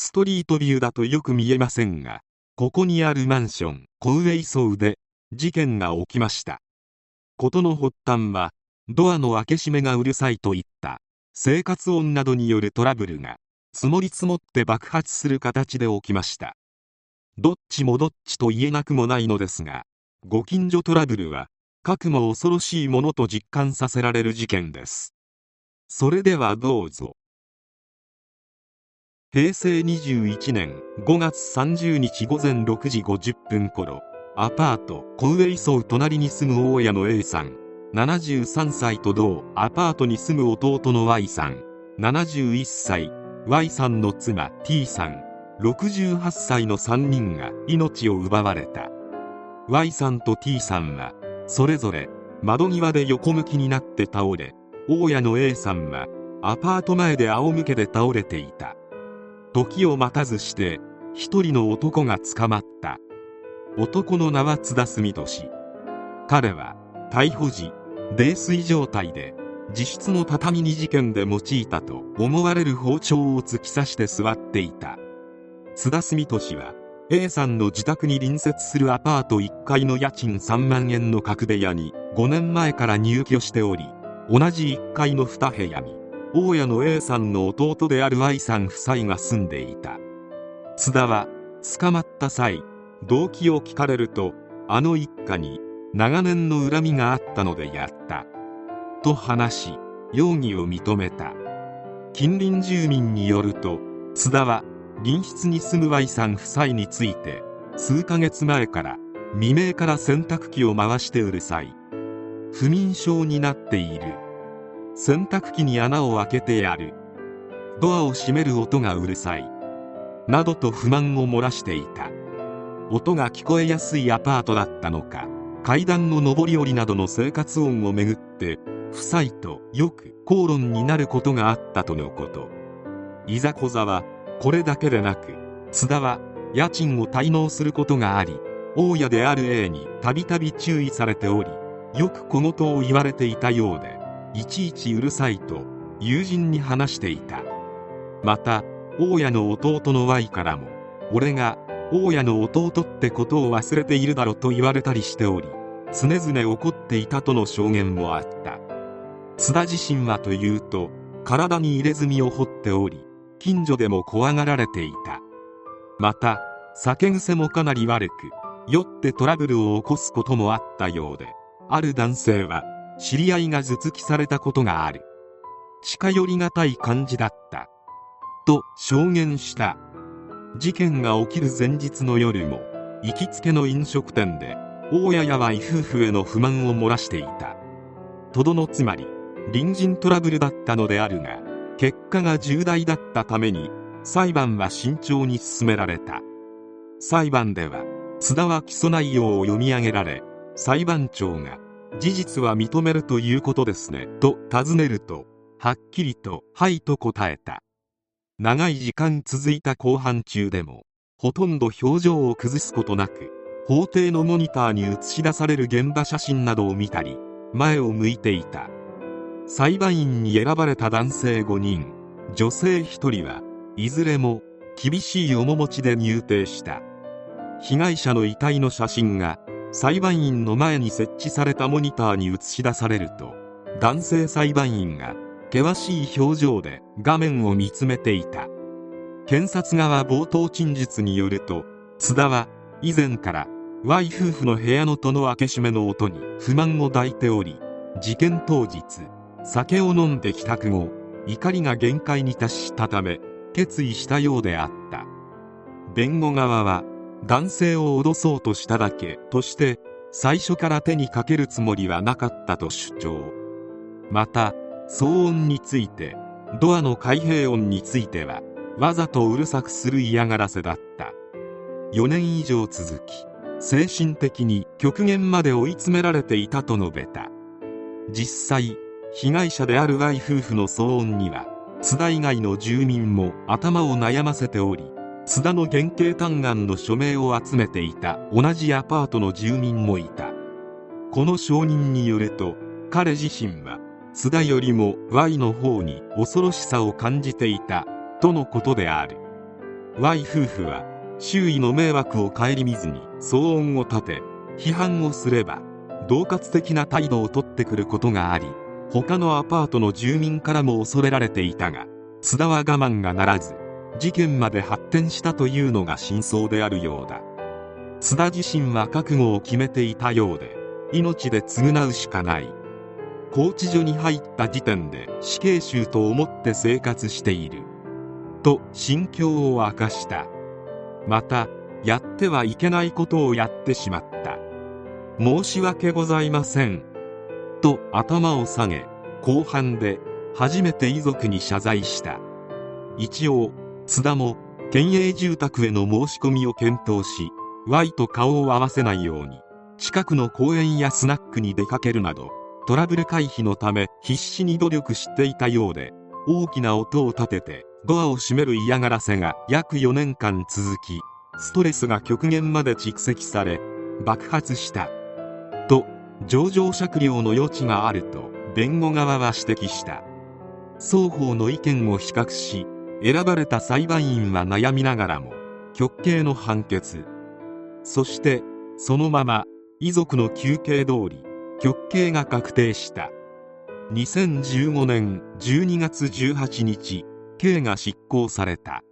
ストリートビューだとよく見えませんがここにあるマンション小上磯で事件が起きました。事の発端はドアの開け閉めがうるさいといった生活音などによるトラブルが積もり積もって爆発する形で起きました。どっちもどっちと言えなくもないのですがご近所トラブルはかくも恐ろしいものと実感させられる事件です。それではどうぞ。平成21年5月30日午前6時50分頃アパート小上磯隣に住む大家の A さん73歳と同アパートに住む弟の Y さん71歳 Y さんの妻 T さん68歳の3人が命を奪われた。Y さんと T さんはそれぞれ窓際で横向きになって倒れ大家の A さんはアパート前で仰向けで倒れていた。時を待たずして一人の男が捕まった。男の名は津田住俊。彼は逮捕時泥酔状態で自室の畳に事件で用いたと思われる包丁を突き刺して座っていた。津田住俊は A さんの自宅に隣接するアパート1階の家賃3万円の角部屋に5年前から入居しており同じ1階の2部屋に大家の A さんの弟である Y さん夫妻が住んでいた。津田は捕まった際動機を聞かれるとあの一家に長年の恨みがあったのでやった。と話し容疑を認めた。近隣住民によると津田は隣室に住む Y さん夫妻について数ヶ月前から未明から洗濯機を回してうるさい。不眠症になっている。洗濯機に穴を開けてやる。ドアを閉める音がうるさい。などと不満を漏らしていた。音が聞こえやすいアパートだったのか。階段の上り下りなどの生活音をめぐって夫妻とよく口論になることがあったとのこと。いざこざはこれだけでなく津田は家賃を滞納することがあり大家である A にたびたび注意されておりよく小言を言われていたようでいちいちうるさいと友人に話していた。また大家の弟の Y からも俺が大家の弟ってことを忘れているだろと言われたりしており常々怒っていたとの証言もあった。津田自身はというと体に入れ墨を彫っており近所でも怖がられていた。また酒癖もかなり悪く酔ってトラブルを起こすこともあったようである男性は知り合いが頭突きされたことがある。近寄りがたい感じだった。と証言した。事件が起きる前日の夜も行きつけの飲食店で大家やわい夫婦への不満を漏らしていた。とどのつまり隣人トラブルだったのであるが結果が重大だったために裁判は慎重に進められた。裁判では津田は起訴内容を読み上げられ裁判長が事実は認めるということですね。と尋ねるとはっきりと「はい」と答えた。長い時間続いた公判中でもほとんど表情を崩すことなく法廷のモニターに映し出される現場写真などを見たり前を向いていた。裁判員に選ばれた男性5人。女性1人はいずれも厳しい面持ちで入廷した。被害者の遺体の写真が裁判員の前に設置されたモニターに映し出されると男性裁判員が険しい表情で画面を見つめていた。検察側冒頭陳述によると津田は以前から Y 夫婦の部屋の戸の開け閉めの音に不満を抱いており事件当日酒を飲んで帰宅後怒りが限界に達したため決意したようであった。弁護側は男性を脅そうとしただけとして最初から手にかけるつもりはなかったと主張。また騒音についてドアの開閉音についてはわざとうるさくする嫌がらせだった。4年以上続き精神的に極限まで追い詰められていたと述べた。実際被害者である Y 夫婦の騒音には津田以外の住民も頭を悩ませており津田の原型嘆願の署名を集めていた同じアパートの住民もいた。この証人によると彼自身は津田よりも Y の方に恐ろしさを感じていたとのことである。Y 夫婦は周囲の迷惑を顧みずに騒音を立て批判をすれば恫喝的な態度をとってくることがあり他のアパートの住民からも恐れられていたが津田は我慢がならず事件まで発展したというのが真相であるようだ。津田自身は覚悟を決めていたようで命で償うしかない。拘置所に入った時点で死刑囚と思って生活している。と心境を明かした。またやってはいけないことをやってしまった。申し訳ございません。と頭を下げ後半で初めて遺族に謝罪した。一応津田も県営住宅への申し込みを検討し Y と顔を合わせないように近くの公園やスナックに出かけるなどトラブル回避のため必死に努力していたようで大きな音を立ててドアを閉める嫌がらせが約4年間続きストレスが極限まで蓄積され爆発した。と情状酌量の余地があると弁護側は指摘した。双方の意見を比較し選ばれた裁判員は悩みながらも極刑の判決。そしてそのまま遺族の求刑通り極刑が確定した。2015年12月18日刑が執行された。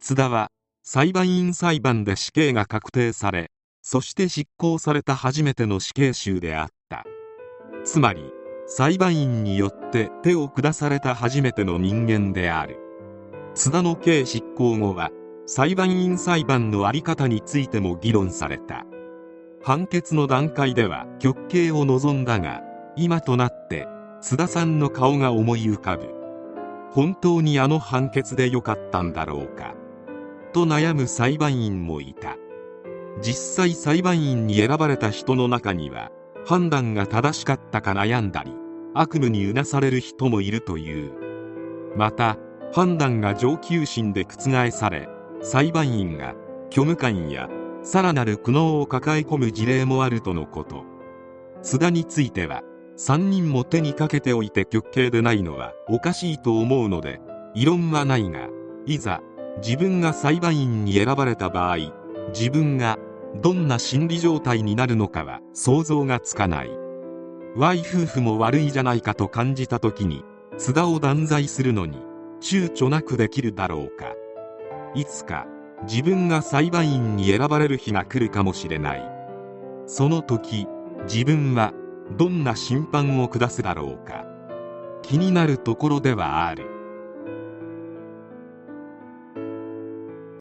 津田は裁判員裁判で死刑が確定されそして執行された初めての死刑囚であった。つまり裁判員によって手を下された初めての人間である。津田の刑執行後は裁判員裁判の在り方についても議論された。判決の段階では極刑を望んだが今となって津田さんの顔が思い浮かぶ。本当にあの判決でよかったんだろうか。と悩む裁判員もいた。実際裁判員に選ばれた人の中には判断が正しかったか悩んだり悪夢にうなされる人もいるという。また判断が上級審で覆され裁判員が虚無感やさらなる苦悩を抱え込む事例もあるとのこと。津田については3人も手にかけておいて極刑でないのはおかしいと思うので異論はないがいざ自分が裁判員に選ばれた場合自分がどんな心理状態になるのかは想像がつかない。Y 夫婦も悪いじゃないかと感じた時に津田を断罪するのに躊躇なくできるだろうか。いつか自分が裁判員に選ばれる日が来るかもしれない。その時自分はどんな審判を下すだろうか。気になるところではある。